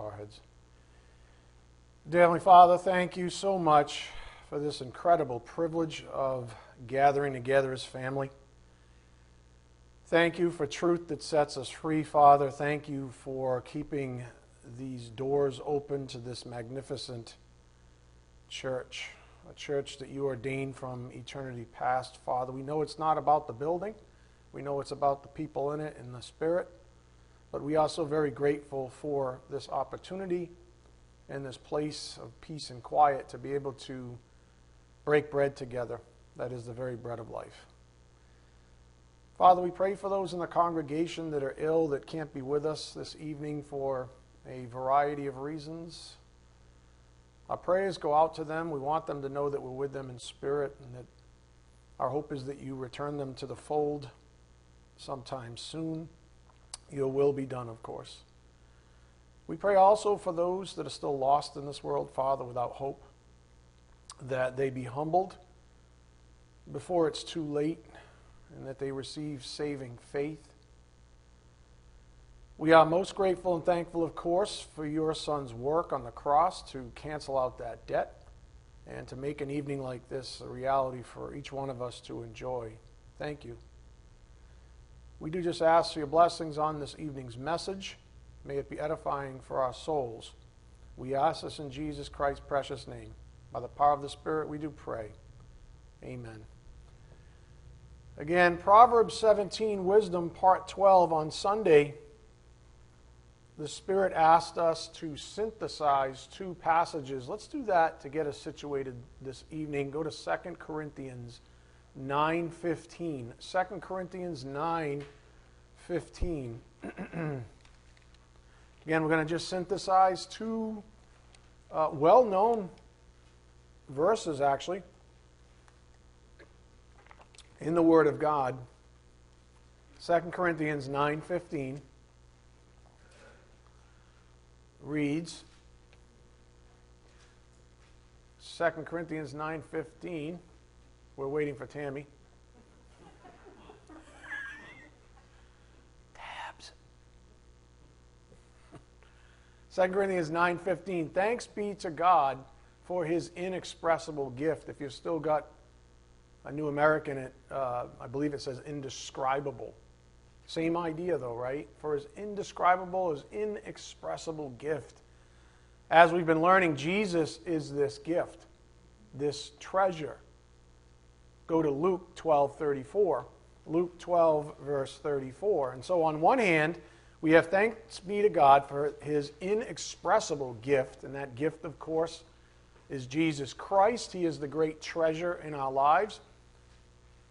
our heads. Dear Heavenly Father, thank you so much for this incredible privilege of gathering together as family. Thank you for truth that sets us free, Father. Thank you for keeping these doors open to this magnificent church, a church that you ordained from eternity past, Father. We know it's not about the building, we know it's about the people in it and the Spirit, but we are also very grateful for this opportunity and this place of peace and quiet to be able to break bread together. That is the very bread of life. Father, we pray for those in the congregation that are ill, that can't be with us this evening for a variety of reasons. Our prayers go out to them. We want them to know that we're with them in spirit and that our hope is that you return them to the fold sometime soon. Your will be done, of course. We pray also for those that are still lost in this world, Father, without hope, that they be humbled before it's too late and that they receive saving faith. We are most grateful and thankful, of course, for your son's work on the cross to cancel out that debt and to make an evening like this a reality for each one of us to enjoy. Thank you. We do just ask for your blessings on this evening's message. May it be edifying for our souls. We ask this in Jesus Christ's precious name. By the power of the Spirit, we do pray. Amen. Again, Proverbs 17, Wisdom, Part 12 on Sunday. The Spirit asked us to synthesize two passages. Let's do that to get us situated this evening. Go to 2 Corinthians 9:15. 2 Corinthians 9:15. Again, we're going to just synthesize two uh, well-known verses, actually in the Word of God. 2 Corinthians 9:15 reads 2 Corinthians 9:15 We're waiting for Tammy. Tabs. 2 Corinthians 9:15 Thanks be to God for his inexpressible gift. If you've still got a New American, it, uh, I believe it says indescribable. Same idea, though, right? For his indescribable, his inexpressible gift. As we've been learning, Jesus is this gift, this treasure. Go to Luke 12 34. Luke 12, verse 34. And so, on one hand, we have thanks be to God for his inexpressible gift, and that gift, of course, is Jesus Christ. He is the great treasure in our lives.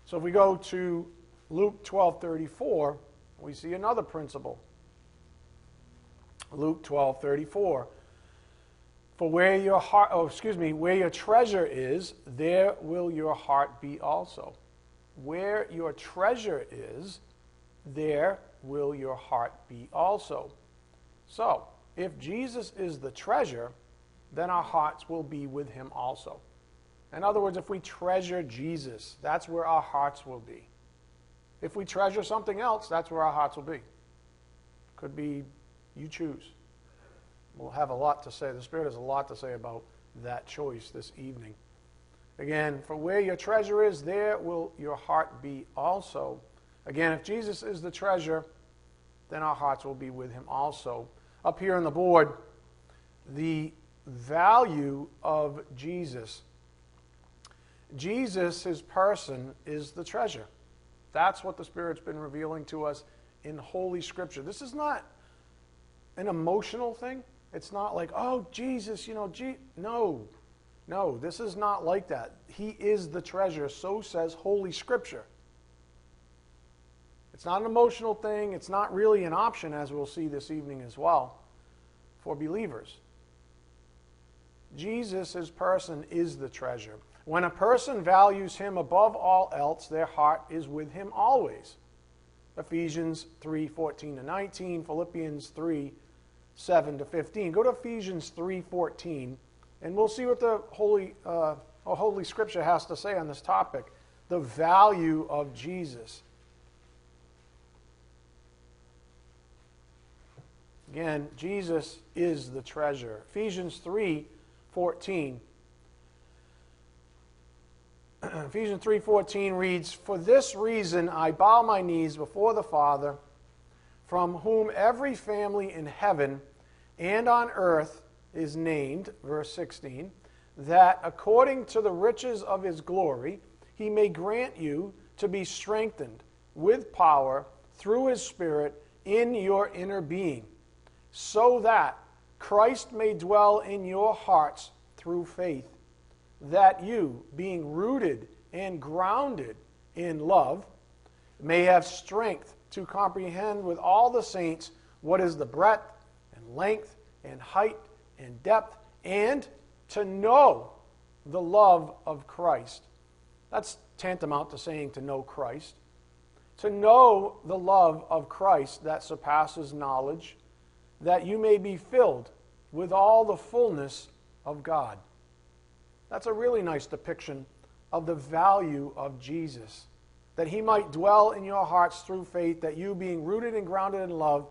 So if we go to Luke 12:34, we see another principle. Luke 12:34. For where your heart, oh, excuse me, where your treasure is, there will your heart be also. Where your treasure is, there will your heart be also. So, if Jesus is the treasure, then our hearts will be with him also. In other words, if we treasure Jesus, that's where our hearts will be. If we treasure something else, that's where our hearts will be. Could be you choose. We'll have a lot to say. The Spirit has a lot to say about that choice this evening. Again, for where your treasure is, there will your heart be also. Again, if Jesus is the treasure, then our hearts will be with him also. Up here on the board, the value of Jesus Jesus, his person, is the treasure. That's what the Spirit's been revealing to us in Holy Scripture. This is not an emotional thing. It's not like, oh, Jesus, you know, no. No, this is not like that. He is the treasure. So says Holy Scripture. It's not an emotional thing. It's not really an option, as we'll see this evening as well, for believers. Jesus, person, is the treasure. When a person values him above all else, their heart is with him always. Ephesians 3 14 to 19, Philippians 3 7 to 15. Go to Ephesians 3:14, and we'll see what the Holy, uh, Holy Scripture has to say on this topic the value of Jesus. Again, Jesus is the treasure. Ephesians 3 14. Ephesians 3:14 reads, "For this reason I bow my knees before the Father, from whom every family in heaven and on earth is named, verse 16, that according to the riches of his glory he may grant you to be strengthened with power through his Spirit in your inner being, so that Christ may dwell in your hearts through faith, that you, being rooted and grounded in love, may have strength to comprehend with all the saints what is the breadth length and height and depth, and to know the love of Christ. That's tantamount to saying to know Christ. To know the love of Christ that surpasses knowledge, that you may be filled with all the fullness of God. That's a really nice depiction of the value of Jesus. That he might dwell in your hearts through faith, that you, being rooted and grounded in love,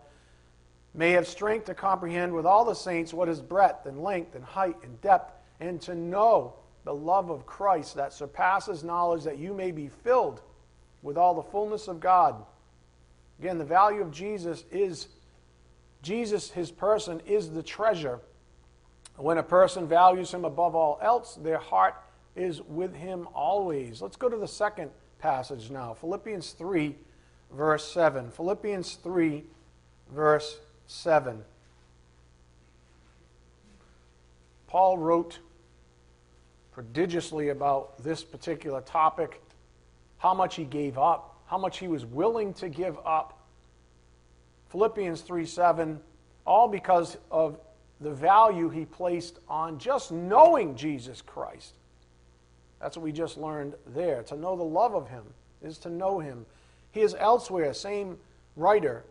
may have strength to comprehend with all the saints what is breadth and length and height and depth, and to know the love of Christ that surpasses knowledge, that you may be filled with all the fullness of God. Again, the value of Jesus is Jesus, his person, is the treasure. When a person values him above all else, their heart is with him always. Let's go to the second passage now Philippians 3, verse 7. Philippians 3, verse 7. Paul wrote prodigiously about this particular topic, how much he gave up, how much he was willing to give up. Philippians 3 7, all because of the value he placed on just knowing Jesus Christ. That's what we just learned there. To know the love of him is to know him. He is elsewhere, same writer,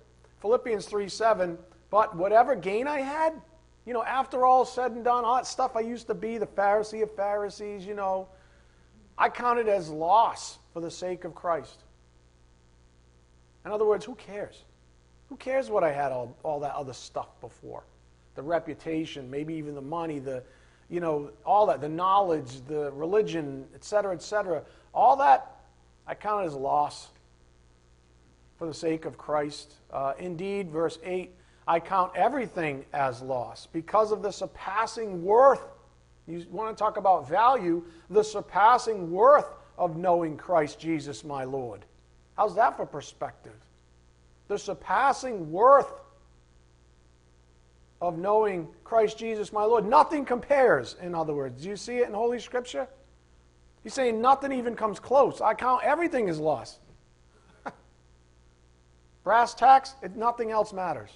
Philippians 3 7, but whatever gain I had, you know, after all said and done, all that stuff I used to be, the Pharisee of Pharisees, you know, I counted as loss for the sake of Christ. In other words, who cares? Who cares what I had all, all that other stuff before? The reputation, maybe even the money, the, you know, all that, the knowledge, the religion, etc., etc. All that I counted as loss for the sake of Christ. Uh, indeed, verse 8, I count everything as loss because of the surpassing worth. You want to talk about value, the surpassing worth of knowing Christ Jesus my Lord. How's that for perspective? The surpassing worth of knowing Christ Jesus my Lord. Nothing compares, in other words. Do you see it in Holy Scripture? He's saying nothing even comes close. I count everything as lost. Brass tacks, it, nothing else matters.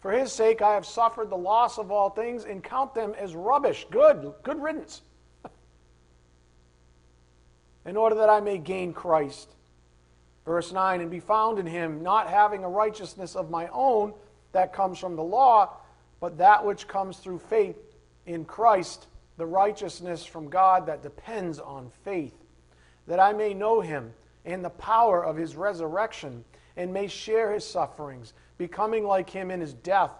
For his sake I have suffered the loss of all things and count them as rubbish. Good, good riddance. in order that I may gain Christ. Verse 9, and be found in him, not having a righteousness of my own that comes from the law, but that which comes through faith in Christ, the righteousness from God that depends on faith, that I may know him and the power of his resurrection, and may share his sufferings, becoming like him in his death,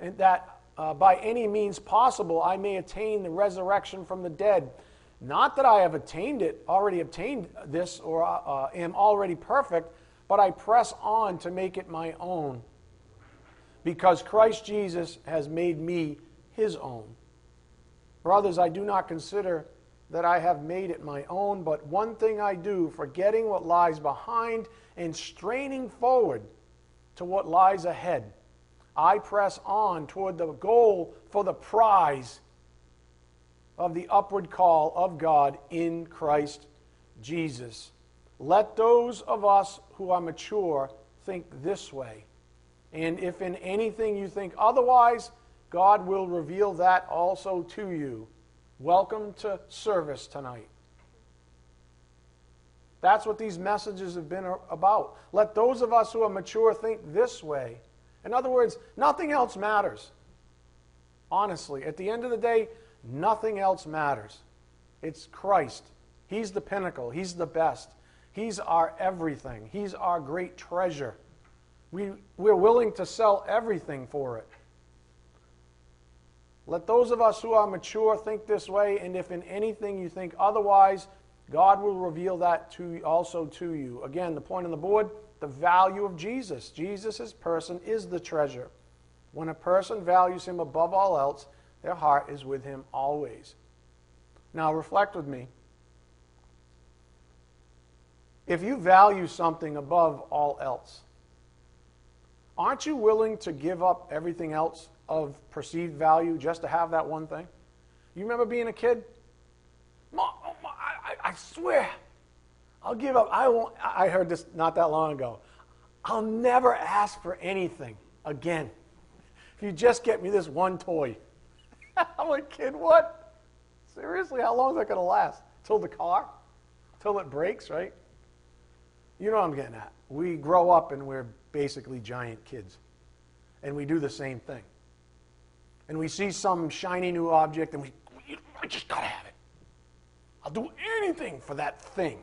and that uh, by any means possible I may attain the resurrection from the dead. Not that I have attained it, already obtained this, or uh, uh am already perfect, but I press on to make it my own because Christ Jesus has made me his own. Brothers, I do not consider that I have made it my own, but one thing I do, forgetting what lies behind and straining forward to what lies ahead. I press on toward the goal for the prize of the upward call of God in Christ Jesus. Let those of us who are mature think this way. And if in anything you think otherwise, God will reveal that also to you. Welcome to service tonight. That's what these messages have been about. Let those of us who are mature think this way. In other words, nothing else matters. Honestly, at the end of the day, nothing else matters. It's Christ. He's the pinnacle, He's the best. He's our everything, He's our great treasure. We, we're willing to sell everything for it. Let those of us who are mature think this way, and if in anything you think otherwise, God will reveal that to also to you. Again, the point on the board, the value of Jesus. Jesus' person is the treasure. When a person values him above all else, their heart is with him always. Now reflect with me. If you value something above all else, aren't you willing to give up everything else of perceived value just to have that one thing? You remember being a kid? Mom, I, swear, I'll give up. I won't. I heard this not that long ago. I'll never ask for anything again. If you just get me this one toy. I'm like, kid, what? Seriously, how long is that going to last? Till the car? Till it breaks, right? You know what I'm getting at. We grow up and we're basically giant kids. And we do the same thing. And we see some shiny new object and we, I just got to have it. I'll do anything for that thing.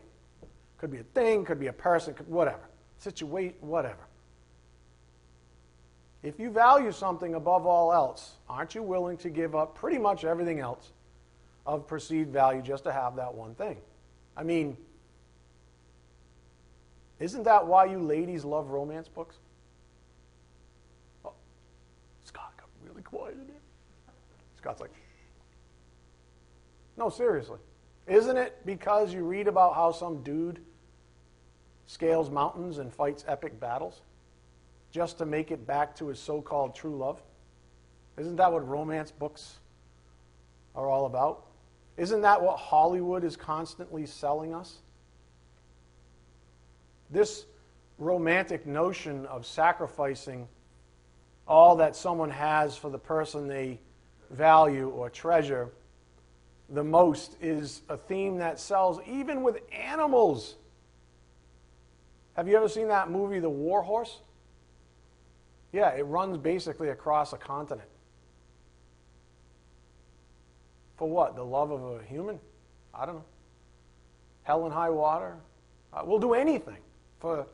Could be a thing, could be a person, could, whatever. Situate, whatever. If you value something above all else, aren't you willing to give up pretty much everything else of perceived value just to have that one thing? I mean, isn't that why you ladies love romance books? Oh, Scott got really quiet in here. Scott's like, no, seriously. Isn't it because you read about how some dude scales mountains and fights epic battles just to make it back to his so called true love? Isn't that what romance books are all about? Isn't that what Hollywood is constantly selling us? This romantic notion of sacrificing all that someone has for the person they value or treasure the most is a theme that sells even with animals. Have you ever seen that movie, The War Horse? Yeah, it runs basically across a continent. For what? The love of a human? I don't know. Hell and high water? Uh, we'll do anything for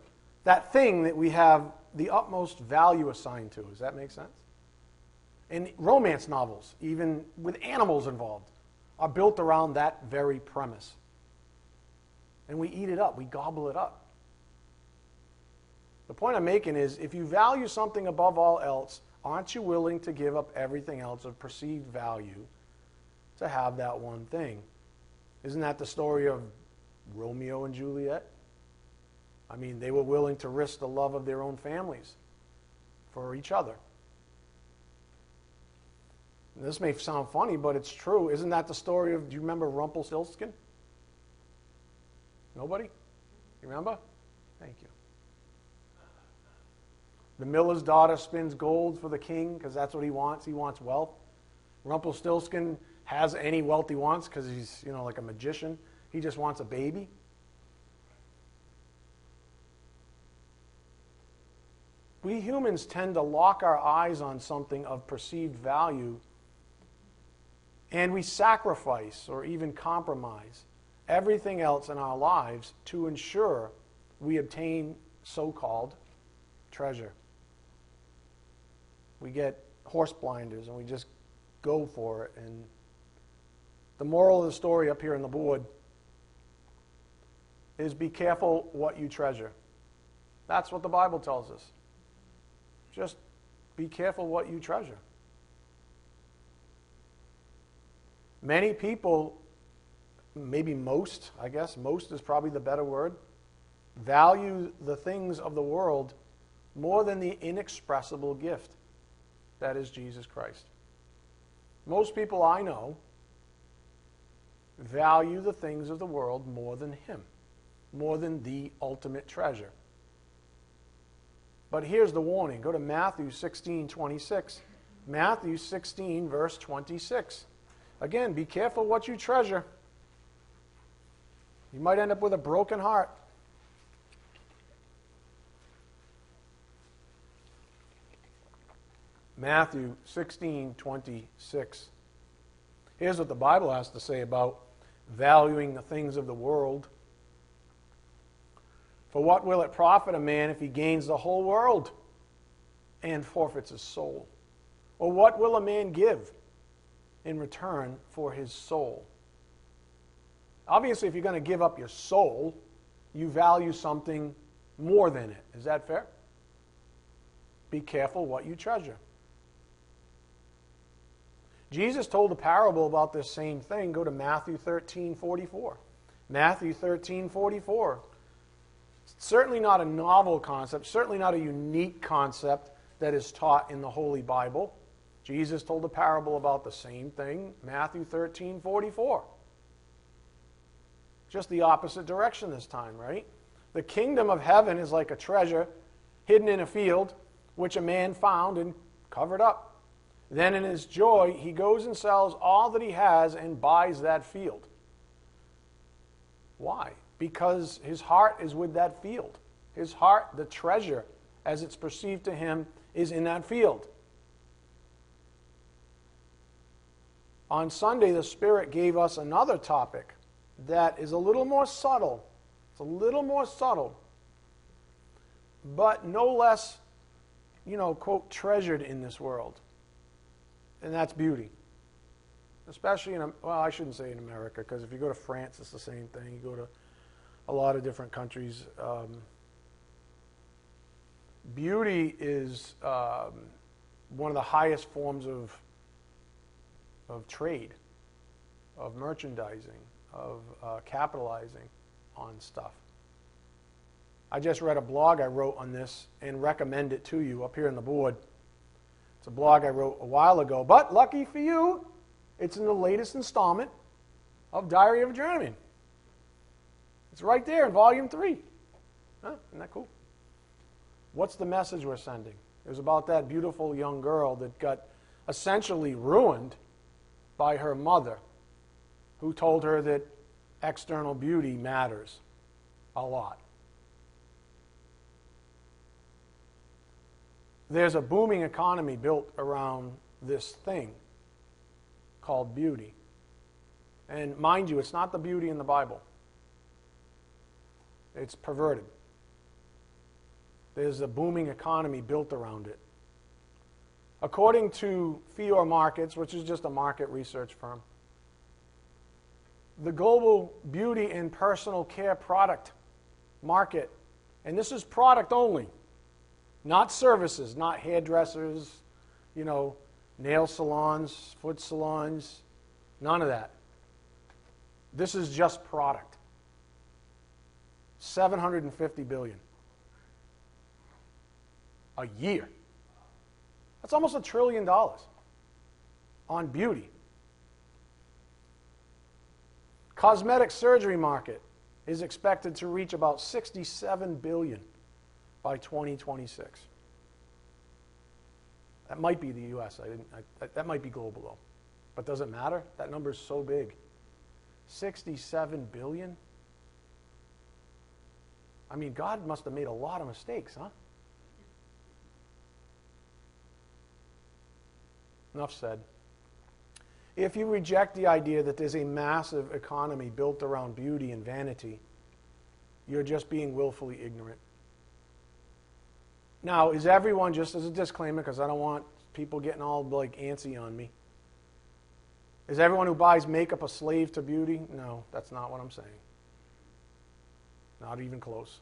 that thing that we have the utmost value assigned to. Does that make sense? In romance novels, even with animals involved, are built around that very premise. And we eat it up, we gobble it up. The point I'm making is if you value something above all else, aren't you willing to give up everything else of perceived value to have that one thing? Isn't that the story of Romeo and Juliet? I mean, they were willing to risk the love of their own families for each other. This may sound funny, but it's true. Isn't that the story of, do you remember Rumpelstiltskin? Nobody? You remember? Thank you. The miller's daughter spins gold for the king because that's what he wants. He wants wealth. Rumpelstiltskin has any wealth he wants because he's, you know, like a magician. He just wants a baby. We humans tend to lock our eyes on something of perceived value and we sacrifice or even compromise everything else in our lives to ensure we obtain so called treasure. We get horse blinders and we just go for it. And the moral of the story up here on the board is be careful what you treasure. That's what the Bible tells us. Just be careful what you treasure. Many people, maybe most, I guess, most is probably the better word, value the things of the world more than the inexpressible gift that is Jesus Christ. Most people I know value the things of the world more than Him, more than the ultimate treasure. But here's the warning go to Matthew 16 26. Matthew 16, verse 26. Again, be careful what you treasure. You might end up with a broken heart. Matthew 16, 26. Here's what the Bible has to say about valuing the things of the world. For what will it profit a man if he gains the whole world and forfeits his soul? Or what will a man give in return for his soul. Obviously, if you're going to give up your soul, you value something more than it. Is that fair? Be careful what you treasure. Jesus told a parable about this same thing. Go to Matthew 13 44. Matthew 13 44. Certainly not a novel concept, certainly not a unique concept that is taught in the Holy Bible. Jesus told a parable about the same thing, Matthew 13 44. Just the opposite direction this time, right? The kingdom of heaven is like a treasure hidden in a field, which a man found and covered up. Then, in his joy, he goes and sells all that he has and buys that field. Why? Because his heart is with that field. His heart, the treasure, as it's perceived to him, is in that field. On Sunday, the Spirit gave us another topic that is a little more subtle. It's a little more subtle, but no less, you know, quote, treasured in this world and that's beauty. Especially in, well, I shouldn't say in America, because if you go to France, it's the same thing. You go to a lot of different countries. Um, beauty is um, one of the highest forms of, of trade, of merchandising, of uh, capitalizing on stuff. I just read a blog I wrote on this and recommend it to you up here on the board. It's a blog I wrote a while ago, but lucky for you, it's in the latest installment of Diary of a Journeyman. It's right there in volume three. Huh? Isn't that cool? What's the message we're sending? It was about that beautiful young girl that got essentially ruined by her mother, who told her that external beauty matters a lot. There's a booming economy built around this thing called beauty. And mind you, it's not the beauty in the Bible, it's perverted. There's a booming economy built around it. According to Fior Markets, which is just a market research firm, the global beauty and personal care product market, and this is product only, not services, not hairdressers, you know, nail salons, foot salons, none of that. This is just product. 750 billion a year. That's almost a trillion dollars on beauty. Cosmetic surgery market is expected to reach about 67 billion by 2026. That might be the U.S. I didn't. I, that might be global though, but does it matter? That number is so big. 67 billion. I mean, God must have made a lot of mistakes, huh? Enough said. If you reject the idea that there's a massive economy built around beauty and vanity, you're just being willfully ignorant. Now, is everyone, just as a disclaimer, because I don't want people getting all like antsy on me, is everyone who buys makeup a slave to beauty? No, that's not what I'm saying. Not even close.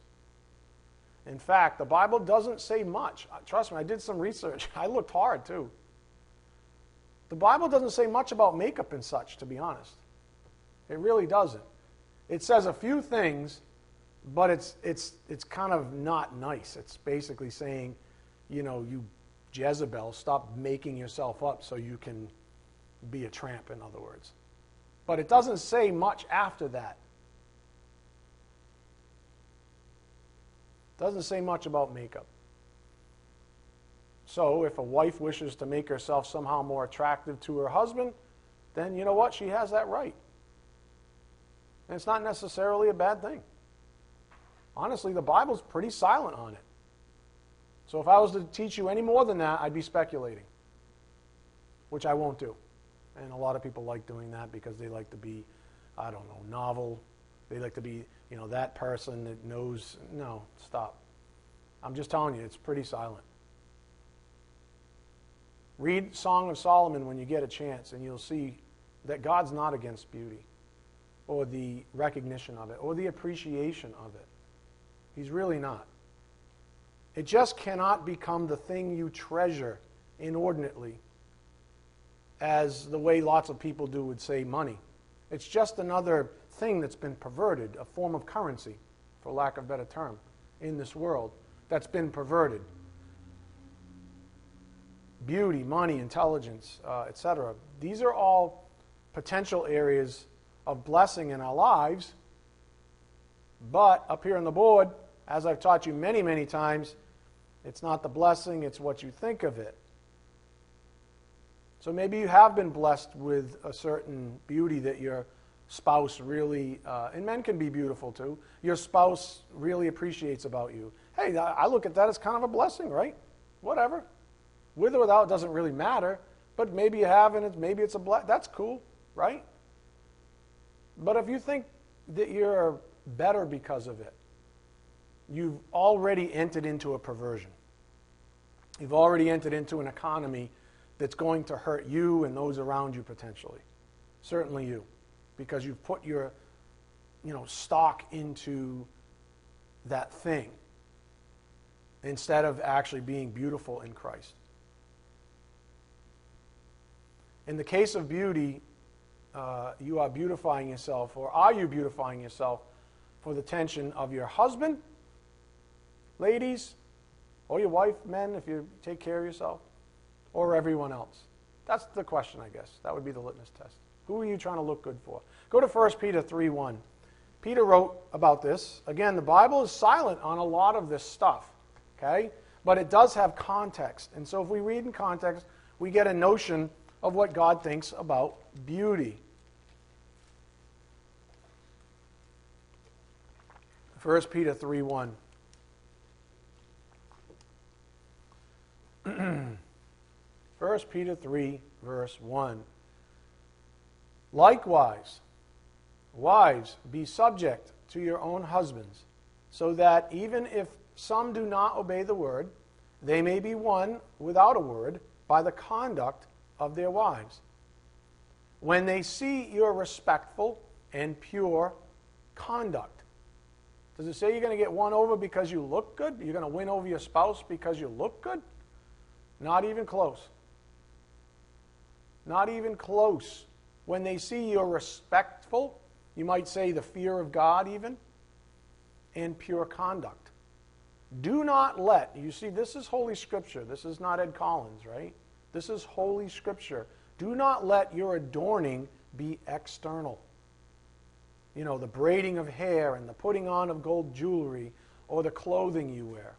In fact, the Bible doesn't say much. Trust me, I did some research. I looked hard too. The Bible doesn't say much about makeup and such, to be honest. It really doesn't. It says a few things but it's it's it's kind of not nice. It's basically saying, you know, you Jezebel, stop making yourself up so you can be a tramp. In other words, but it doesn't say much after that. Doesn't say much about makeup. So, if a wife wishes to make herself somehow more attractive to her husband, then you know what? She has that right. And it's not necessarily a bad thing honestly, the Bible's pretty silent on it. So if I was to teach you any more than that, I'd be speculating, which I won't do. And a lot of people like doing that because they like to be, I don't know, novel. They like to be, you know, that person that knows. No, stop. I'm just telling you, it's pretty silent. Read Song of Solomon when you get a chance, and you'll see that God's not against beauty or the recognition of it or the appreciation of it. He's really not. It just cannot become the thing you treasure inordinately, as the way lots of people do would say money. It's just another thing that's been perverted, a form of currency, for lack of a better term, in this world that's been perverted. Beauty, money, intelligence, uh, etc. These are all potential areas of blessing in our lives. But up here on the board, as I've taught you many, many times, it's not the blessing, it's what you think of it. So maybe you have been blessed with a certain beauty that your spouse really, uh, and men can be beautiful too, your spouse really appreciates about you. Hey, I look at that as kind of a blessing, right? Whatever. With or without doesn't really matter, but maybe you have and it's, maybe it's a blessing. That's cool, right? But if you think that you're better because of it, you've already entered into a perversion. You've already entered into an economy that's going to hurt you and those around you potentially. Certainly you, because you've put your you know, stock into that thing instead of actually being beautiful in Christ. In the case of beauty, uh, you are beautifying yourself, or are you beautifying yourself for the attention of your husband, ladies, or your wife, men, if you take care of yourself, or everyone else? That's the question, I guess. That would be the litmus test. Who are you trying to look good for? Go to 1 Peter 3 1. Peter wrote about this. Again, the Bible is silent on a lot of this stuff, okay? But it does have context. And so if we read in context, we get a notion of what God thinks about beauty. First Peter 3 1. 1 Peter 3, verse 1. Likewise, wives, be subject to your own husbands, so that even if some do not obey the word, they may be won without a word by the conduct of their wives. When they see your respectful and pure conduct, does it say you're going to get won over because you look good? You're going to win over your spouse because you look good? Not even close. Not even close. When they see you're respectful, you might say the fear of God, even, and pure conduct. Do not let, you see, this is Holy Scripture. This is not Ed Collins, right? This is Holy Scripture. Do not let your adorning be external you know, the braiding of hair and the putting on of gold jewelry or the clothing you wear.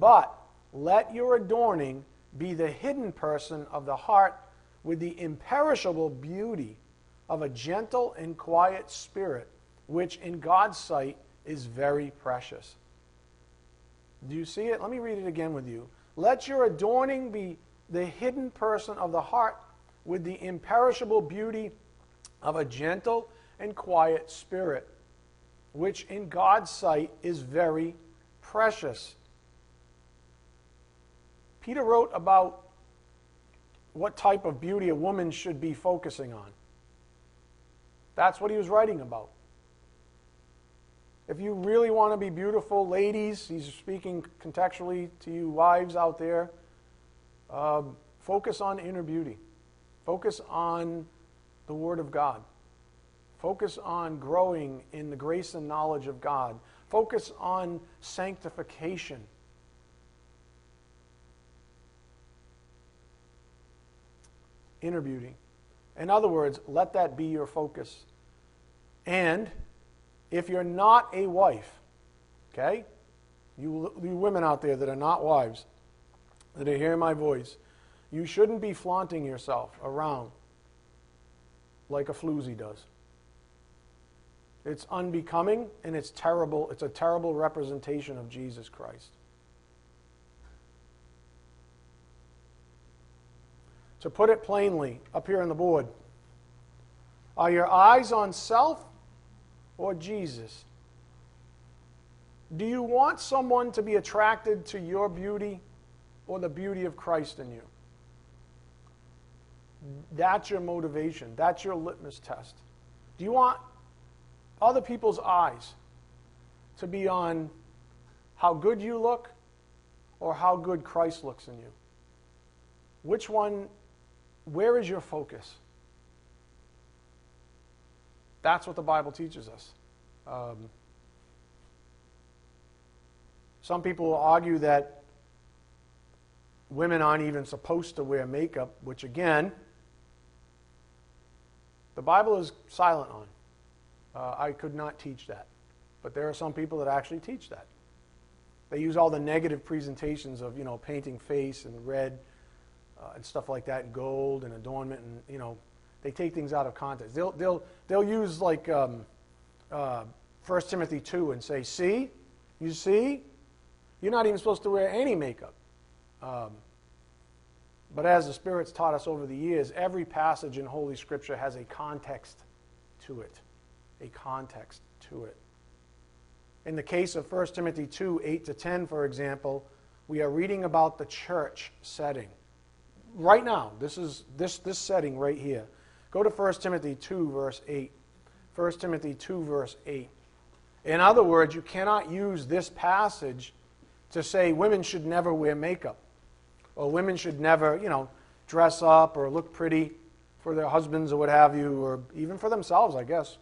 But let your adorning be the hidden person of the heart with the imperishable beauty of a gentle and quiet spirit, which in God's sight is very precious. Do you see it? Let me read it again with you. Let your adorning be the hidden person of the heart with the imperishable beauty of a gentle and quiet spirit, which in God's sight is very precious. Peter wrote about what type of beauty a woman should be focusing on. That's what he was writing about. If you really want to be beautiful, ladies, he's speaking contextually to you wives out there, um, focus on inner beauty. Focus on the Word of God. Focus on growing in the grace and knowledge of God. Focus on sanctification. Inner beauty. In other words, let that be your focus. And if you're not a wife, okay, you, you women out there that are not wives, are hearing my voice, you shouldn't be flaunting yourself around like a floozy does. It's unbecoming and it's terrible. It's a terrible representation of Jesus Christ. To put it plainly, up here on the board, are your eyes on self or Jesus? Do you want someone to be attracted to your beauty or the beauty of Christ in you? That's your motivation. That's your litmus test. Do you want other people's eyes to be on how good you look or how good Christ looks in you? Which one, where is your focus? That's what the Bible teaches us. Um, some people will argue that women aren't even supposed to wear makeup, which again, the Bible is silent on. Uh, I could not teach that. But there are some people that actually teach that. They use all the negative presentations of, you know, painting face and red uh, and stuff like that, and gold and adornment, and, you know, they take things out of context. They'll, they'll, they'll use, like, um, uh, 1 Timothy 2 and say, see, you see, you're not even supposed to wear any makeup. Um, but as the Spirit's taught us over the years, every passage in Holy Scripture has a context to it. A context to it. In the case of 1 Timothy 2 8 to 10, for example, we are reading about the church setting. Right now, this is this, this setting right here. Go to 1 Timothy 2, verse 8. 1 Timothy 2, verse 8. In other words, you cannot use this passage to say women should never wear makeup or women should never, you know, dress up or look pretty for their husbands or what have you, or even for themselves, I guess.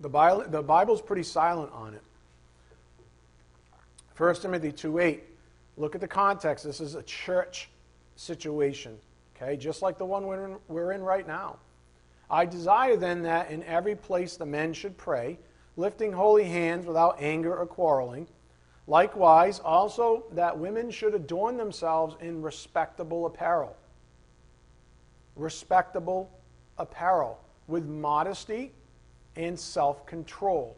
The, Bible, the Bible's pretty silent on it. 1 Timothy 2 8. Look at the context. This is a church situation, okay, just like the one we're in, we're in right now. I desire then that in every place the men should pray, lifting holy hands without anger or quarreling Likewise, also that women should adorn themselves in respectable apparel. Respectable apparel with modesty and self control.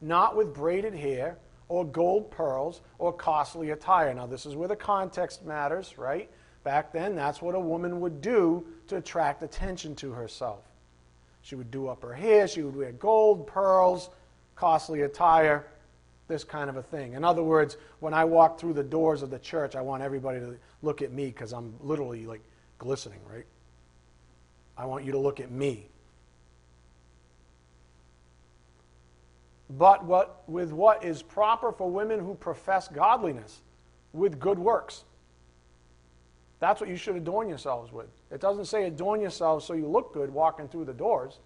Not with braided hair or gold pearls or costly attire. Now, this is where the context matters, right? Back then, that's what a woman would do to attract attention to herself. She would do up her hair, she would wear gold, pearls, costly attire this kind of a thing. In other words, when I walk through the doors of the church, I want everybody to look at me because I'm literally like glistening, right? I want you to look at me. But what, with what is proper for women who profess godliness, with good works. That's what you should adorn yourselves with. It doesn't say adorn yourselves so you look good walking through the doors.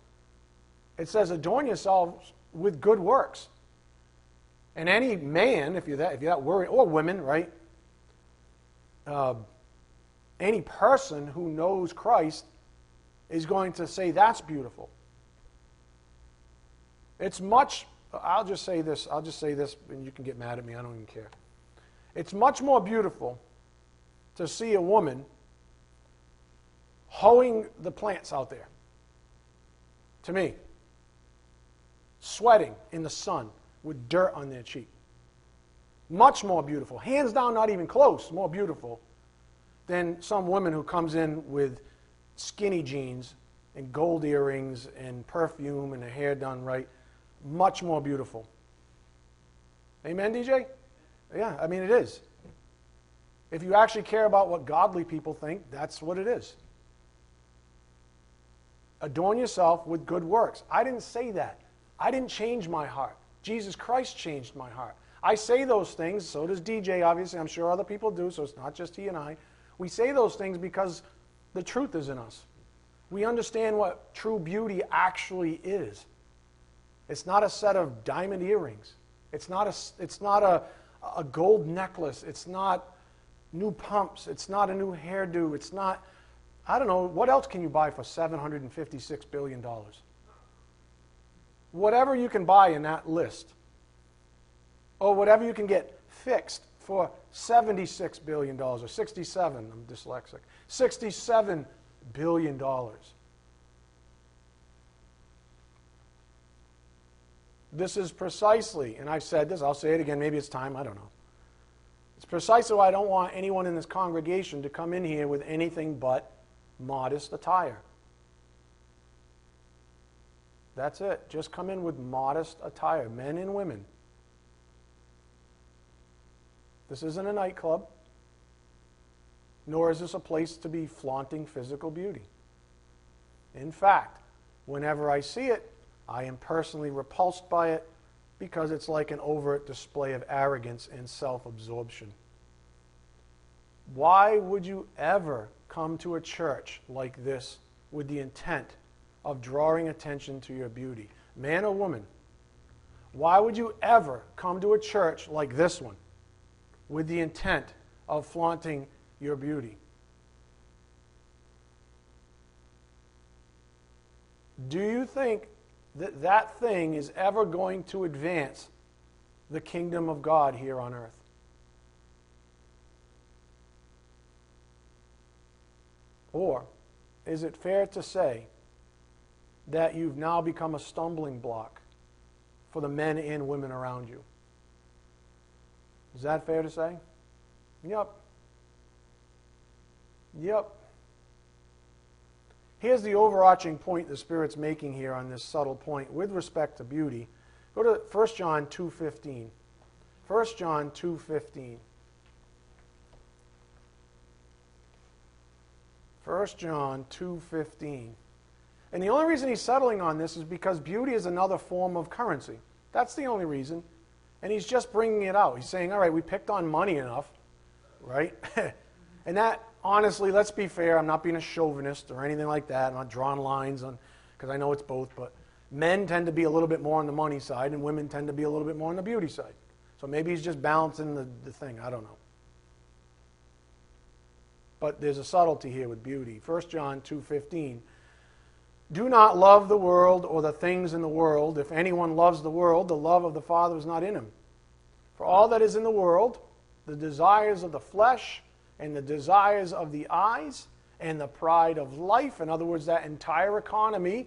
It says adorn yourselves with good works. And any man, if you're that, if you're that worried, or women, right? Uh, any person who knows Christ is going to say that's beautiful. It's much, I'll just say this, I'll just say this, and you can get mad at me, I don't even care. It's much more beautiful to see a woman hoeing the plants out there. To me, sweating in the sun, with dirt on their cheek. Much more beautiful. Hands down, not even close, more beautiful than some woman who comes in with skinny jeans and gold earrings and perfume and her hair done right. Much more beautiful. Amen, DJ? Yeah, I mean, it is. If you actually care about what godly people think, that's what it is. Adorn yourself with good works. I didn't say that. I didn't change my heart. Jesus Christ changed my heart. I say those things, so does DJ, obviously. I'm sure other people do, so it's not just he and I. We say those things because the truth is in us. We understand what true beauty actually is. It's not a set of diamond earrings, it's not a, it's not a, a gold necklace, it's not new pumps, it's not a new hairdo, it's not, I don't know, what else can you buy for $756 billion? Whatever you can buy in that list, or whatever you can get fixed for $76 billion, or 67, I'm dyslexic, $67 billion. This is precisely, and I've said this, I'll say it again, maybe it's time, I don't know. It's precisely why I don't want anyone in this congregation to come in here with anything but modest attire. That's it. Just come in with modest attire, men and women. This isn't a nightclub. nor is this a place to be flaunting physical beauty. In fact, whenever I see it, I am personally repulsed by it because it's like an overt display of arrogance and self absorption. Why would you ever come to a church like this with the intent of drawing attention to your beauty? Man or woman, why would you ever come to a church like this one with the intent of flaunting your beauty? Do you think that that thing is ever going to advance the kingdom of God here on earth? Or is it fair to say that you've now become a stumbling block for the men and women around you? Is that fair to say? Yep. Yep. Here's the overarching point the Spirit's making here on this subtle point with respect to beauty. Go to 1 John 2.15. 1 John 2.15. 1 John 2.15. And the only reason he's settling on this is because beauty is another form of currency. That's the only reason. And he's just bringing it out. He's saying, all right, we picked on money enough, right? and that, honestly, let's be fair. I'm not being a chauvinist or anything like that. I'm not drawing lines on, because I know it's both. But men tend to be a little bit more on the money side, and women tend to be a little bit more on the beauty side. So maybe he's just balancing the, the thing. I don't know. But there's a subtlety here with beauty. 1 John 2:15 do not love the world or the things in the world. If anyone loves the world, the love of the Father is not in him. For all that is in the world, the desires of the flesh and the desires of the eyes and the pride of life, in other words, that entire economy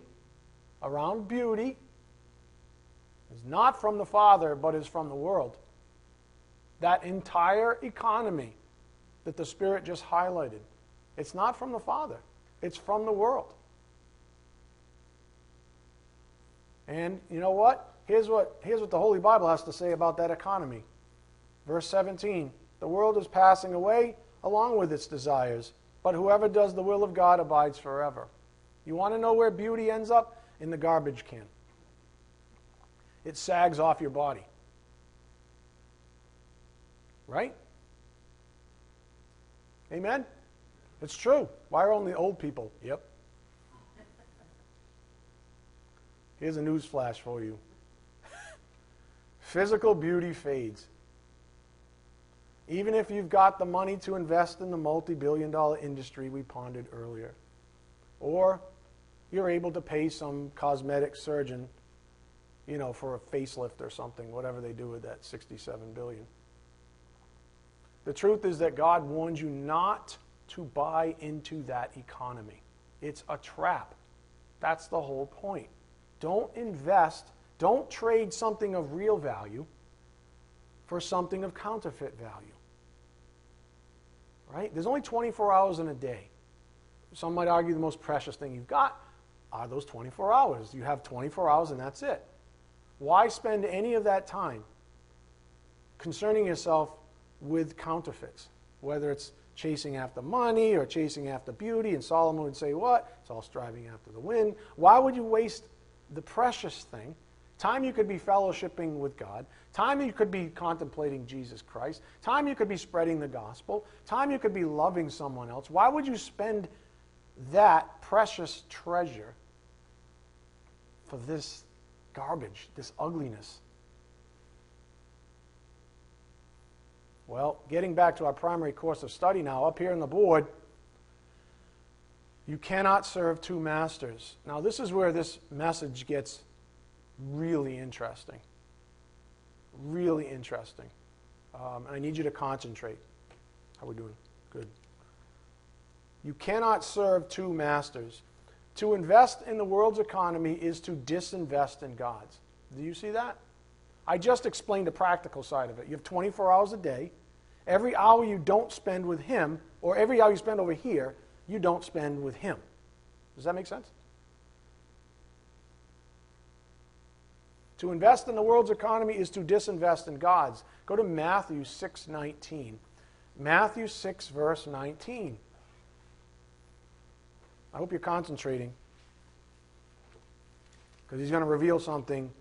around beauty, is not from the Father, but is from the world. That entire economy that the Spirit just highlighted, it's not from the Father, it's from the world. And you know what? Here's what, here's what the Holy Bible has to say about that economy. Verse 17 The world is passing away along with its desires, but whoever does the will of God abides forever. You want to know where beauty ends up? In the garbage can. It sags off your body. Right? Amen? It's true. Why are only old people? Yep. Here's a news flash for you physical beauty fades. Even if you've got the money to invest in the multi billion dollar industry we pondered earlier, or you're able to pay some cosmetic surgeon, you know, for a facelift or something, whatever they do with that 67 billion. The truth is that God warns you not to buy into that economy. It's a trap. That's the whole point. Don't invest, don't trade something of real value for something of counterfeit value. Right? There's only 24 hours in a day. Some might argue the most precious thing you've got are those 24 hours. You have 24 hours and that's it. Why spend any of that time concerning yourself with counterfeits? Whether it's chasing after money or chasing after beauty, and Solomon would say, What? It's all striving after the wind. Why would you waste the precious thing, time you could be fellowshipping with God, time you could be contemplating Jesus Christ, time you could be spreading the gospel, time you could be loving someone else. Why would you spend that precious treasure for this garbage, this ugliness? Well, getting back to our primary course of study now, up here on the board, you cannot serve two masters. Now, this is where this message gets really interesting. Really interesting. Um, I need you to concentrate. How are we doing? Good. You cannot serve two masters. To invest in the world's economy is to disinvest in God's. Do you see that? I just explained the practical side of it. You have 24 hours a day. Every hour you don't spend with Him, or every hour you spend over here, you don't spend with Him. Does that make sense? To invest in the world's economy is to disinvest in God's. Go to Matthew 6:19. Matthew 6, verse 19. I hope you're concentrating because he's going to reveal something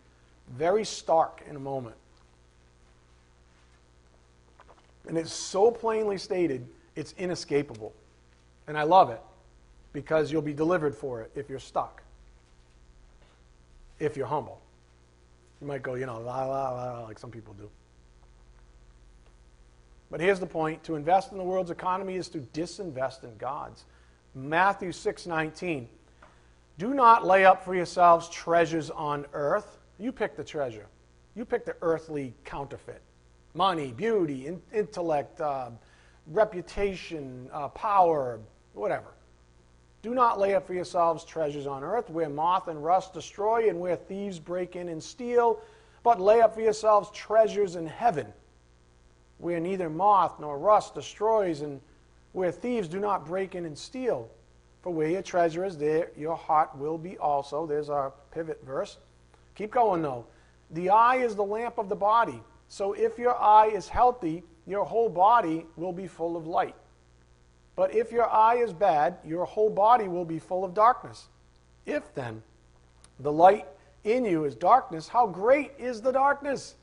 very stark in a moment. And it's so plainly stated, it's inescapable. And I love it because you'll be delivered for it if you're stuck, if you're humble. You might go, you know, la, la, la, like some people do. But here's the point to invest in the world's economy is to disinvest in God's. Matthew 6:19. Do not lay up for yourselves treasures on earth. You pick the treasure. You pick the earthly counterfeit. Money, beauty, in, intellect, uh, reputation, uh, power, whatever. Do not lay up for yourselves treasures on earth where moth and rust destroy and where thieves break in and steal, but lay up for yourselves treasures in heaven where neither moth nor rust destroys and where thieves do not break in and steal. For where your treasure is, there your heart will be also. There's our pivot verse. Keep going, though. The eye is the lamp of the body. So if your eye is healthy, your whole body will be full of light. But if your eye is bad, your whole body will be full of darkness. If then the light in you is darkness, how great is the darkness?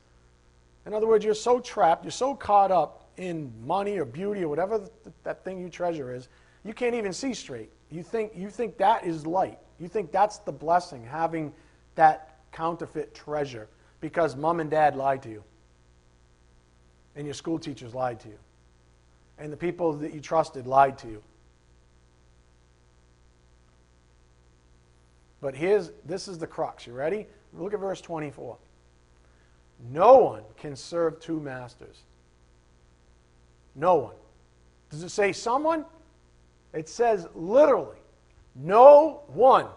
In other words, you're so trapped, you're so caught up in money or beauty or whatever that thing you treasure is, you can't even see straight. You think, you think that is light. You think that's the blessing, having that counterfeit treasure because mom and dad lied to you. And your school teachers lied to you. And the people that you trusted lied to you. But here's this is the crux. You ready? Look at verse 24. No one can serve two masters. No one. Does it say someone? It says literally, no one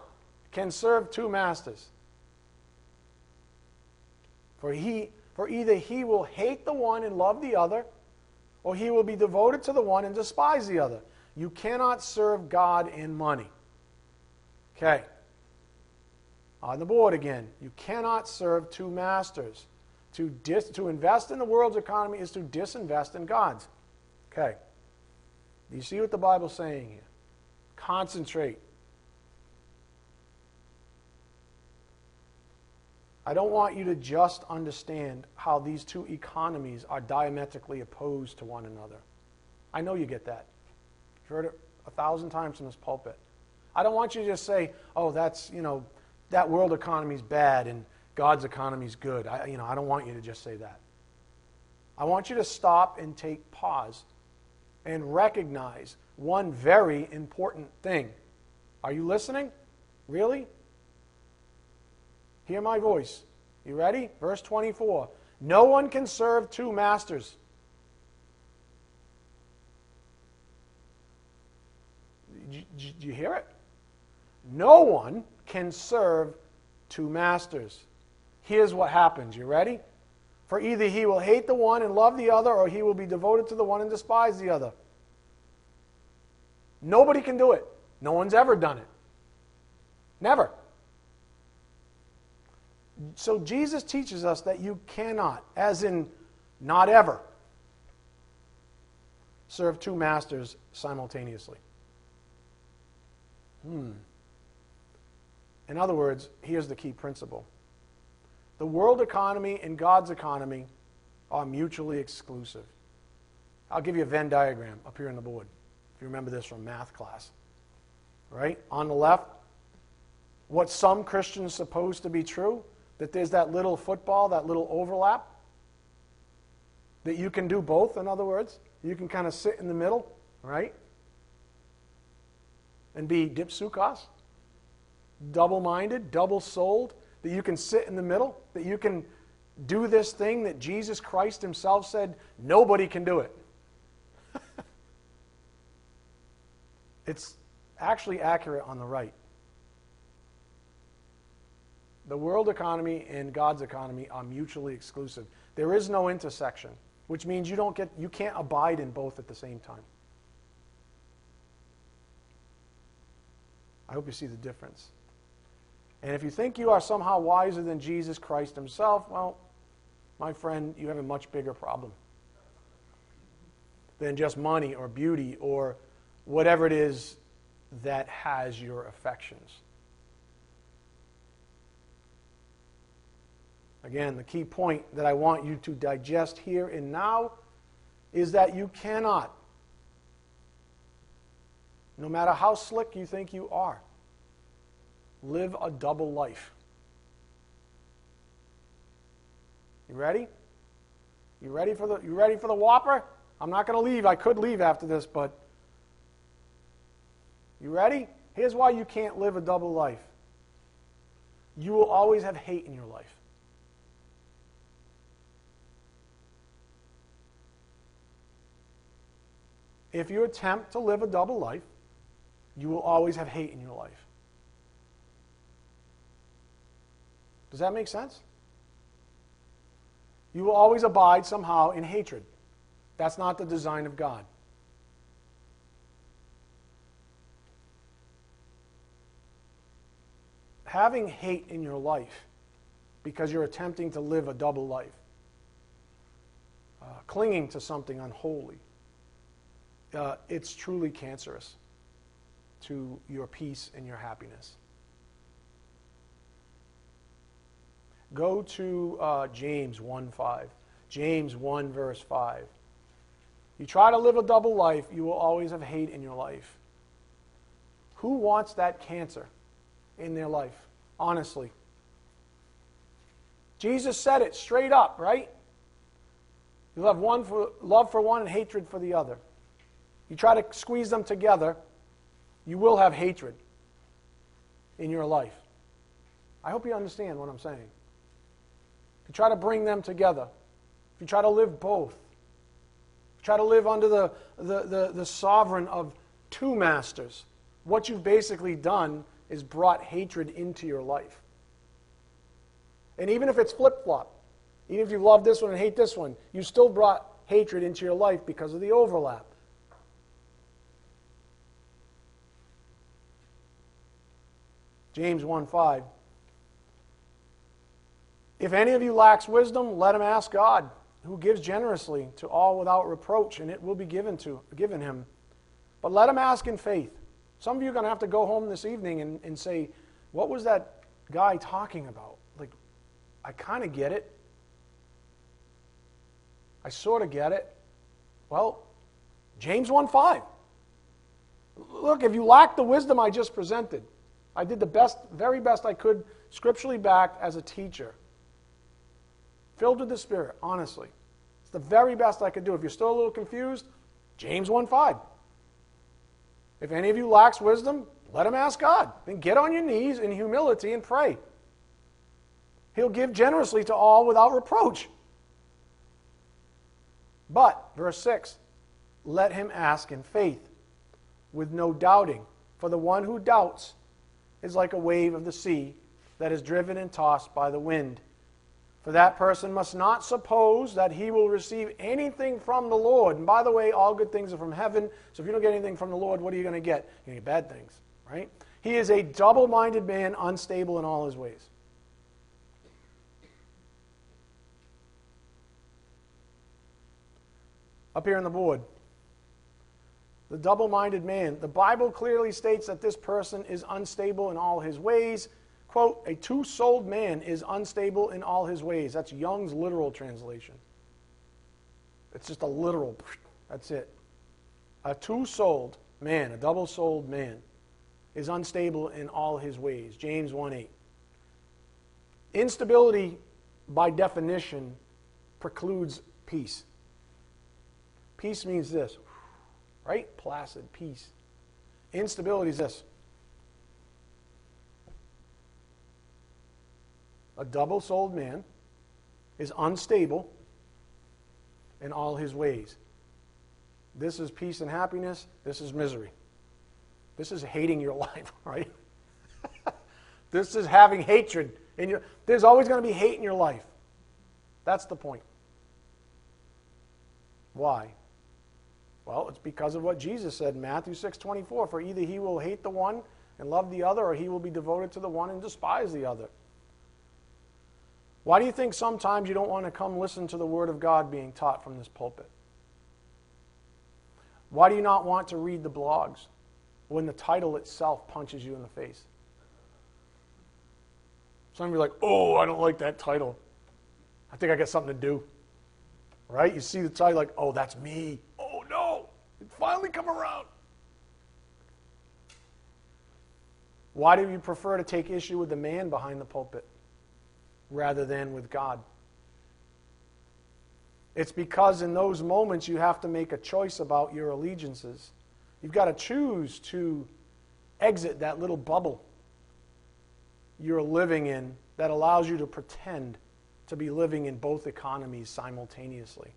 can serve two masters. For he for either he will hate the one and love the other, or he will be devoted to the one and despise the other. You cannot serve God and money. Okay. On the board again. You cannot serve two masters. To, dis, to invest in the world's economy is to disinvest in God's. Okay. Do you see what the Bible's saying here? Concentrate. I don't want you to just understand how these two economies are diametrically opposed to one another. I know you get that. You've heard it a thousand times from this pulpit. I don't want you to just say, oh, that's, you know, that world economy is bad and God's economy is good. I, you know, I don't want you to just say that. I want you to stop and take pause and recognize one very important thing. Are you listening? Really? Hear my voice. You ready? Verse 24. No one can serve two masters. Do you hear it? No one can serve two masters. Here's what happens. You ready? For either he will hate the one and love the other, or he will be devoted to the one and despise the other. Nobody can do it. No one's ever done it. Never. So Jesus teaches us that you cannot, as in not ever, serve two masters simultaneously. Hmm. In other words, here's the key principle the world economy and God's economy are mutually exclusive. I'll give you a Venn diagram up here on the board, if you remember this from math class. Right? On the left, what some Christians suppose to be true, that there's that little football, that little overlap, that you can do both, in other words. You can kind of sit in the middle, right? And be dipsuchos, double minded, double souled, that you can sit in the middle, that you can do this thing that Jesus Christ Himself said nobody can do it. it's actually accurate on the right. The world economy and God's economy are mutually exclusive. There is no intersection, which means you don't get you can't abide in both at the same time. I hope you see the difference. And if you think you are somehow wiser than Jesus Christ himself, well, my friend, you have a much bigger problem. than just money or beauty or whatever it is that has your affections. Again, the key point that I want you to digest here and now is that you cannot, no matter how slick you think you are, live a double life. You ready? You ready for the you ready for the whopper? I'm not going to leave. I could leave after this, but you ready? Here's why you can't live a double life. You will always have hate in your life. If you attempt to live a double life, you will always have hate in your life. Does that make sense? You will always abide somehow in hatred. That's not the design of God. Having hate in your life because you're attempting to live a double life, uh, clinging to something unholy, uh, it's truly cancerous to your peace and your happiness. Go to uh, James 1 5. James 1, verse 5. You try to live a double life, you will always have hate in your life. Who wants that cancer in their life? Honestly. Jesus said it straight up, right? You'll have one for, love for one and hatred for the other. You try to squeeze them together, you will have hatred in your life. I hope you understand what I'm saying. If you try to bring them together, if you try to live both, try to live under the, the, the, the sovereign of two masters, what you've basically done is brought hatred into your life. And even if it's flip flop, even if you love this one and hate this one, you still brought hatred into your life because of the overlap. James 1 5. If any of you lacks wisdom, let him ask God, who gives generously to all without reproach, and it will be given to given him. But let him ask in faith. Some of you are going to have to go home this evening and, and say, What was that guy talking about? Like, I kind of get it. I sort of get it. Well, James 1 5. Look, if you lack the wisdom I just presented, I did the best, very best I could, scripturally backed as a teacher. Filled with the Spirit, honestly. It's the very best I could do. If you're still a little confused, James 1 5. If any of you lacks wisdom, let him ask God. Then get on your knees in humility and pray. He'll give generously to all without reproach. But, verse 6, let him ask in faith, with no doubting. For the one who doubts is like a wave of the sea that is driven and tossed by the wind. For that person must not suppose that he will receive anything from the Lord. And by the way, all good things are from heaven. So if you don't get anything from the Lord, what are you going to get? You're going to get bad things, right? He is a double minded man, unstable in all his ways. Up here on the board, the double minded man. The Bible clearly states that this person is unstable in all his ways. Quote, a two souled man is unstable in all his ways. That's Young's literal translation. It's just a literal, that's it. A two souled man, a double souled man, is unstable in all his ways. James 1 8. Instability, by definition, precludes peace. Peace means this right? Placid, peace. Instability is this a double souled man is unstable in all his ways. This is peace and happiness. This is misery. This is hating your life, right? this is having hatred in your there's always going to be hate in your life. That's the point. Why? Well, it's because of what Jesus said in Matthew 6:24, for either he will hate the one and love the other or he will be devoted to the one and despise the other. Why do you think sometimes you don't want to come listen to the word of God being taught from this pulpit? Why do you not want to read the blogs when the title itself punches you in the face? Some of you are like, oh, I don't like that title. I think I got something to do. Right? You see the title, like, oh, that's me. Finally come around. Why do you prefer to take issue with the man behind the pulpit rather than with God? It's because in those moments you have to make a choice about your allegiances. You've got to choose to exit that little bubble you're living in that allows you to pretend to be living in both economies simultaneously.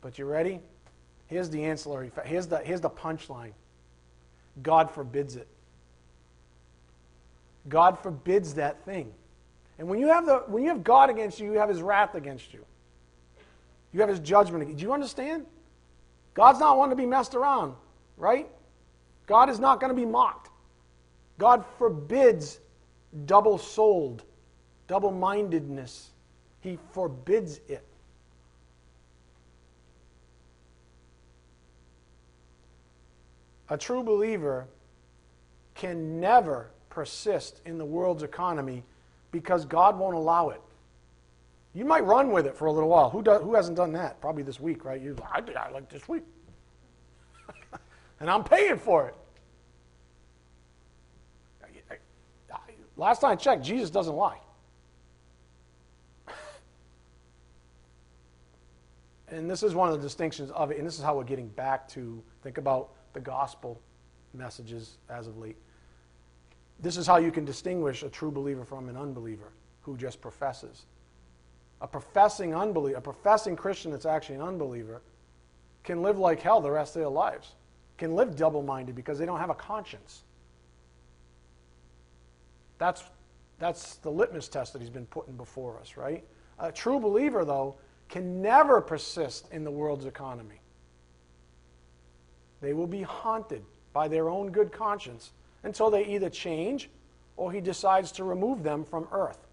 But you ready? Here's the ancillary. Here's the, here's the punchline God forbids it. God forbids that thing. And when you have, the, when you have God against you, you have his wrath against you. You have his judgment. Do you understand? God's not one to be messed around, right? God is not going to be mocked. God forbids double souled, double mindedness. He forbids it. A true believer can never persist in the world's economy because God won't allow it. You might run with it for a little while. Who, does, who hasn't done that? Probably this week, right? You, I, I like this week. and I'm paying for it. Last time I checked, Jesus doesn't lie. and this is one of the distinctions of it, and this is how we're getting back to think about the gospel messages as of late. This is how you can distinguish a true believer from an unbeliever who just professes. A professing unbeliever, a professing Christian that's actually an unbeliever, can live like hell the rest of their lives, can live double minded because they don't have a conscience. That's, that's the litmus test that he's been putting before us, right? A true believer, though, can never persist in the world's economy. They will be haunted by their own good conscience until they either change or he decides to remove them from earth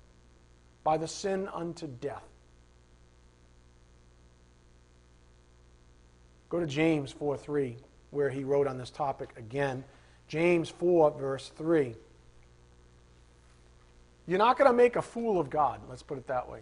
by the sin unto death. Go to James 4 3, where he wrote on this topic again. James 4, verse 3. You're not going to make a fool of God, let's put it that way.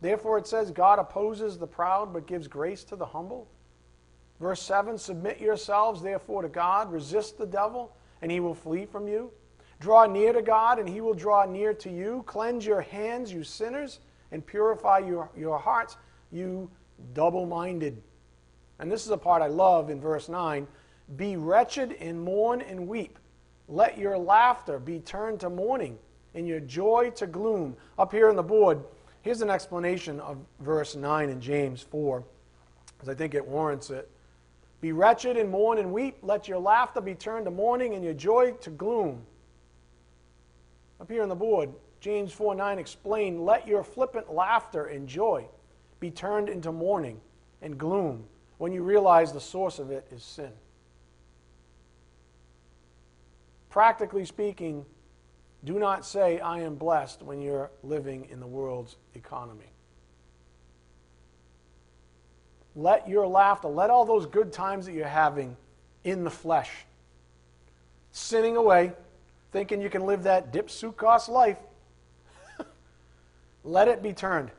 Therefore, it says, God opposes the proud, but gives grace to the humble. Verse 7 Submit yourselves, therefore, to God. Resist the devil, and he will flee from you. Draw near to God, and he will draw near to you. Cleanse your hands, you sinners, and purify your, your hearts, you double minded and this is a part I love in verse 9 Be wretched and mourn and weep. Let your laughter be turned to mourning and your joy to gloom. Up here on the board, here's an explanation of verse 9 in James 4, because I think it warrants it. Be wretched and mourn and weep. Let your laughter be turned to mourning and your joy to gloom. Up here on the board, James 4 9 explained, Let your flippant laughter and joy be turned into mourning and gloom when you realize the source of it is sin. Practically speaking, do not say, I am blessed when you're living in the world's economy. Let your laughter, let all those good times that you're having in the flesh, sinning away, thinking you can live that dipsuchos life, let it be turned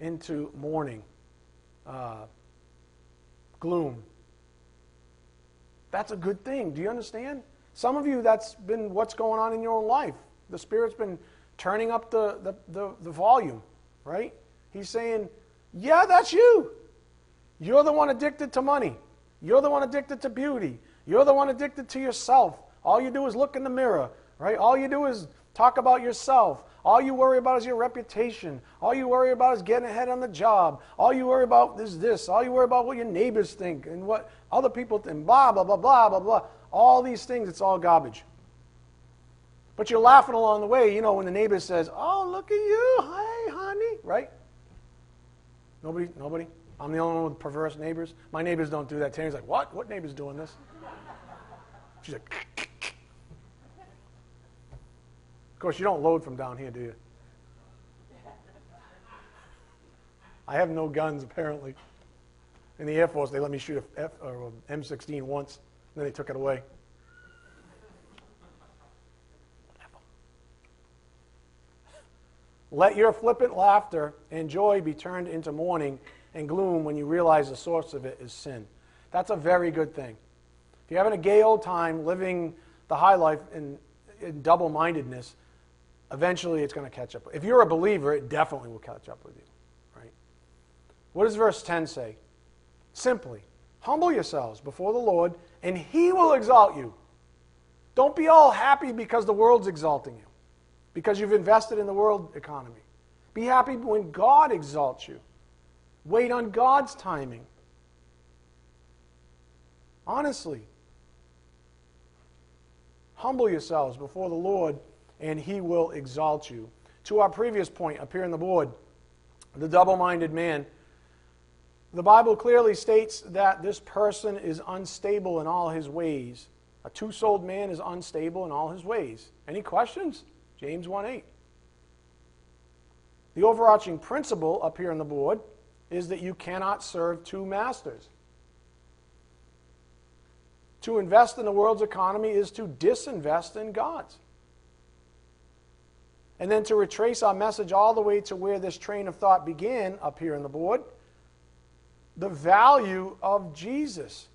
into mourning uh, gloom. That's a good thing. Do you understand? Some of you, that's been what's going on in your own life. The Spirit's been turning up the, the, the, the volume, right? He's saying, Yeah, that's you. You're the one addicted to money. You're the one addicted to beauty. You're the one addicted to yourself. All you do is look in the mirror, right? All you do is Talk about yourself. All you worry about is your reputation. All you worry about is getting ahead on the job. All you worry about is this. All you worry about what your neighbors think and what other people think. Blah, blah, blah, blah, blah, blah. All these things, it's all garbage. But you're laughing along the way, you know, when the neighbor says, Oh, look at you. Hey, honey. Right? Nobody? Nobody? I'm the only one with perverse neighbors. My neighbors don't do that. Tammy's like, What? What neighbor's doing this? She's like, Of course, you don't load from down here, do you? I have no guns, apparently. In the Air Force, they let me shoot a F, or a M16 once, then he took it away. Let your flippant laughter and joy be turned into mourning and gloom when you realize the source of it is sin. That's a very good thing. If you're having a gay old time living the high life in, in double mindedness, eventually it's going to catch up. If you're a believer, it definitely will catch up with you. Right? What does verse 10 say? Simply, humble yourselves before the Lord, and he will exalt you. Don't be all happy because the world's exalting you, because you've invested in the world economy. Be happy when God exalts you. Wait on God's timing. Honestly, humble yourselves before the Lord and he will exalt you. To our previous point up here on the board, the double minded man. The Bible clearly states that this person is unstable in all his ways. A two souled man is unstable in all his ways. Any questions? James 1 8. The overarching principle up here on the board is that you cannot serve two masters. To invest in the world's economy is to disinvest in God's. And then to retrace our message all the way to where this train of thought began up here on the board the value of Jesus.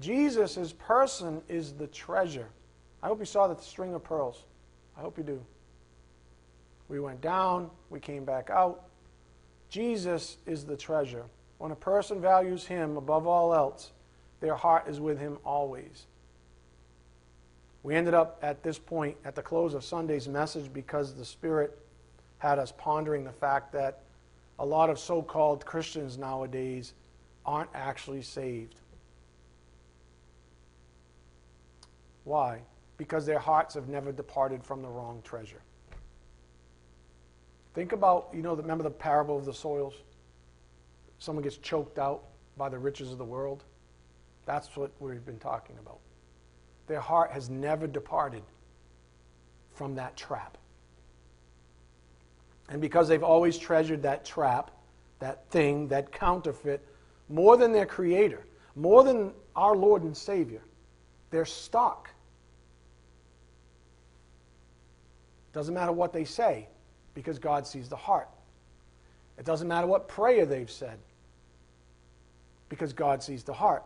Jesus, his person, is the treasure. I hope you saw the string of pearls. I hope you do. We went down, we came back out. Jesus is the treasure. When a person values him above all else, their heart is with him always. We ended up at this point at the close of Sunday's message because the Spirit had us pondering the fact that a lot of so called Christians nowadays aren't actually saved. Why? Because their hearts have never departed from the wrong treasure. Think about, you know, remember the parable of the soils? Someone gets choked out by the riches of the world. That's what we've been talking about. Their heart has never departed from that trap. And because they've always treasured that trap, that thing, that counterfeit, more than their Creator, more than our Lord and Savior, they're stuck. Doesn't matter what they say, because God sees the heart. It doesn't matter what prayer they've said, because God sees the heart.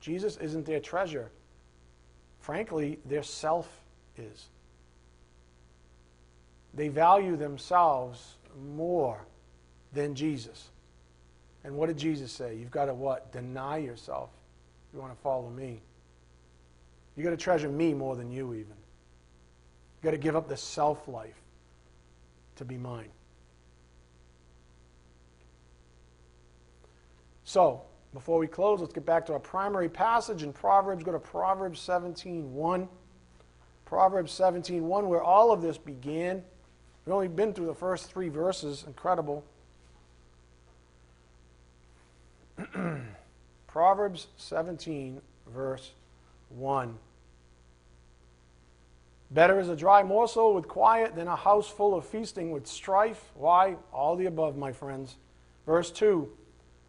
Jesus isn't their treasure. Frankly, their self is. They value themselves more than Jesus. And what did Jesus say? You've got to what? Deny yourself if you want to follow me. You've got to treasure me more than you, even. You've got to give up the self life to be mine. So, before we close, let's get back to our primary passage in Proverbs. Go to Proverbs 17:1. Proverbs 17:1, where all of this began. We've only been through the first three verses. Incredible. Proverbs 17, verse 1. Better is a dry morsel with quiet than a house full of feasting with strife. Why? All the above, my friends. Verse 2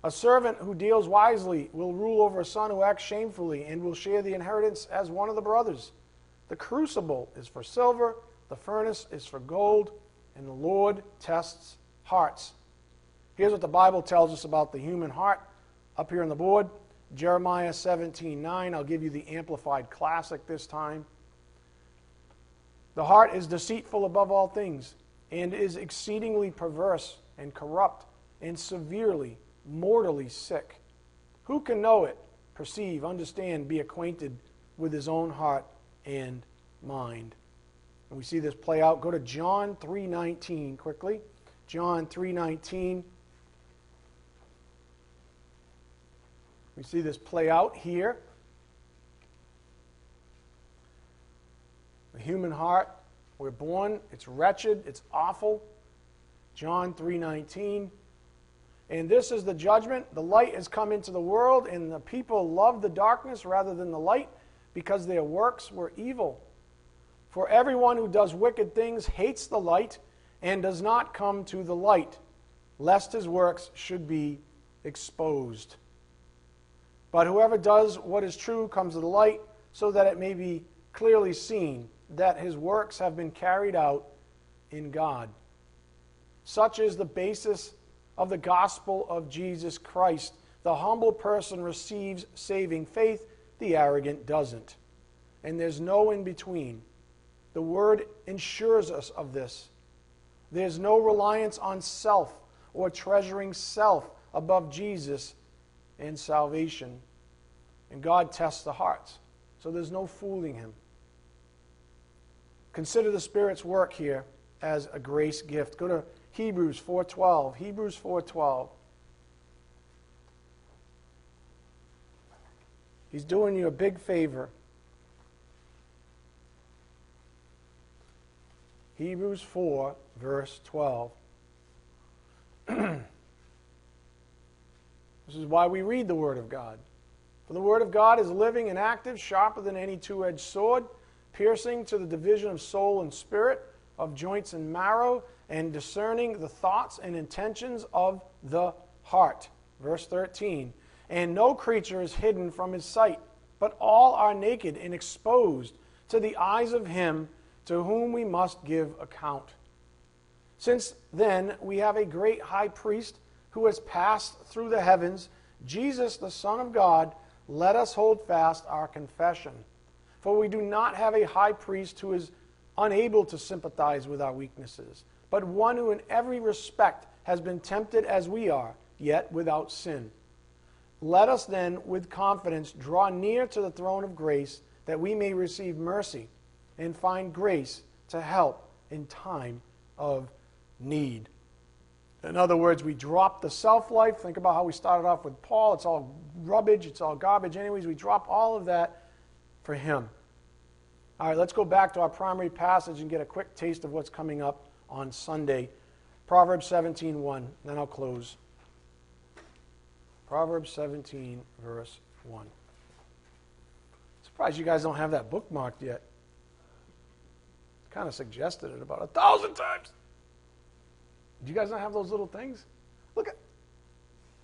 a servant who deals wisely will rule over a son who acts shamefully and will share the inheritance as one of the brothers. The crucible is for silver, the furnace is for gold, and the Lord tests hearts. Here's what the Bible tells us about the human heart up here on the board Jeremiah 17 9. I'll give you the Amplified Classic this time. The heart is deceitful above all things and is exceedingly perverse and corrupt and severely mortally sick. Who can know it? perceive, understand, be acquainted with his own heart and mind. And we see this play out. Go to John 3:19 quickly. John 3:19. We see this play out here. The human heart, we're born, it's wretched, it's awful. John 3:19. And this is the judgment. The light has come into the world, and the people love the darkness rather than the light because their works were evil. For everyone who does wicked things hates the light and does not come to the light, lest his works should be exposed. But whoever does what is true comes to the light, so that it may be clearly seen that his works have been carried out in God. Such is the basis of the gospel of Jesus Christ. The humble person receives saving faith, the arrogant doesn't. And there's no in between. The word ensures us of this. There's no reliance on self or treasuring self above Jesus and salvation. And God tests the hearts. So there's no fooling him. Consider the Spirit's work here as a grace gift. Go to Hebrews 4:12. Hebrews 4:12. He's doing you a big favor. Hebrews 4, verse 12. this is why we read the Word of God. For the Word of God is living and active, sharper than any two edged sword, piercing to the division of soul and spirit, of joints and marrow, and discerning the thoughts and intentions of the heart. Verse 13. And no creature is hidden from his sight, but all are naked and exposed to the eyes of him to whom we must give account. Since then, we have a great high priest who has passed through the heavens, Jesus, the Son of God. Let us hold fast our confession. For we do not have a high priest who is unable to sympathize with our weaknesses, but one who in every respect has been tempted as we are, yet without sin. Let us then, with confidence, draw near to the throne of grace that we may receive mercy and find grace to help in time of need. In other words, we drop the self life. Think about how we started off with Paul. It's all rubbish, it's all garbage. Anyways, we drop all of that for him. All right, let's go back to our primary passage and get a quick taste of what's coming up on Sunday. Proverbs 17:1. Then I'll close. Proverbs 17, verse 1. Surprised you guys don't have that bookmarked yet kind of suggested it about a thousand times. Do you guys not have those little things? Look at,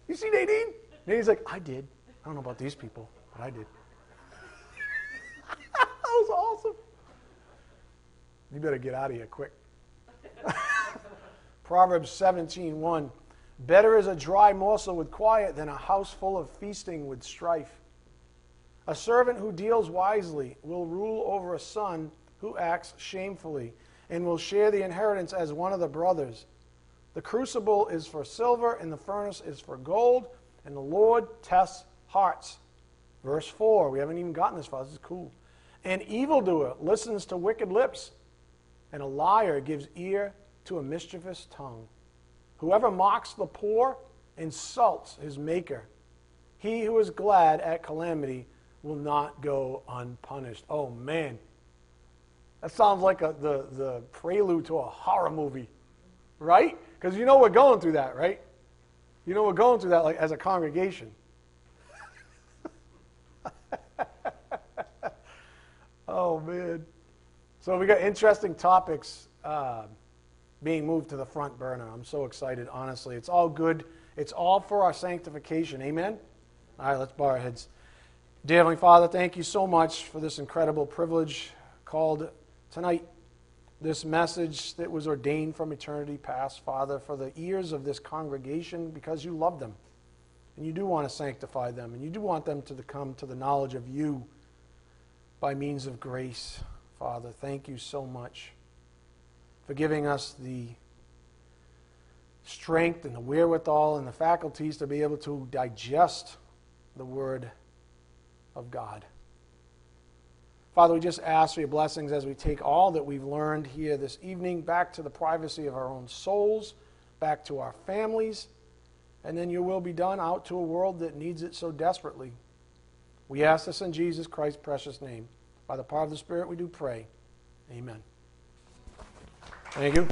you see Nadine? Nadine's like, I did. I don't know about these people, but I did. that was awesome. You better get out of here quick. Proverbs 17, 1. Better is a dry morsel with quiet than a house full of feasting with strife. A servant who deals wisely will rule over a son who acts shamefully and will share the inheritance as one of the brothers. The crucible is for silver, and the furnace is for gold, and the Lord tests hearts. Verse 4, we haven't even gotten this far. This is cool. An evildoer listens to wicked lips, and a liar gives ear to a mischievous tongue. Whoever mocks the poor insults his maker. He who is glad at calamity will not go unpunished. Oh, man. That sounds like a, the, the prelude to a horror movie, right? Because you know we're going through that, right? You know we're going through that like as a congregation. oh man! So we got interesting topics uh, being moved to the front burner. I'm so excited. Honestly, it's all good. It's all for our sanctification. Amen. All right, let's bow our heads. Dear Heavenly Father, thank you so much for this incredible privilege called tonight this message that was ordained from eternity past, Father, for the ears of this congregation because you love them. And you do want to sanctify them. And you do want them to come to the knowledge of you by means of grace, Father. Thank you so much for giving us the strength and the wherewithal and the faculties to be able to digest the word of God. Father, we just ask for your blessings as we take all that we've learned here this evening back to the privacy of our own souls, back to our families, and then your will be done out to a world that needs it so desperately. We ask this in Jesus Christ's precious name. By the power of the Spirit, we do pray. Amen. Thank you.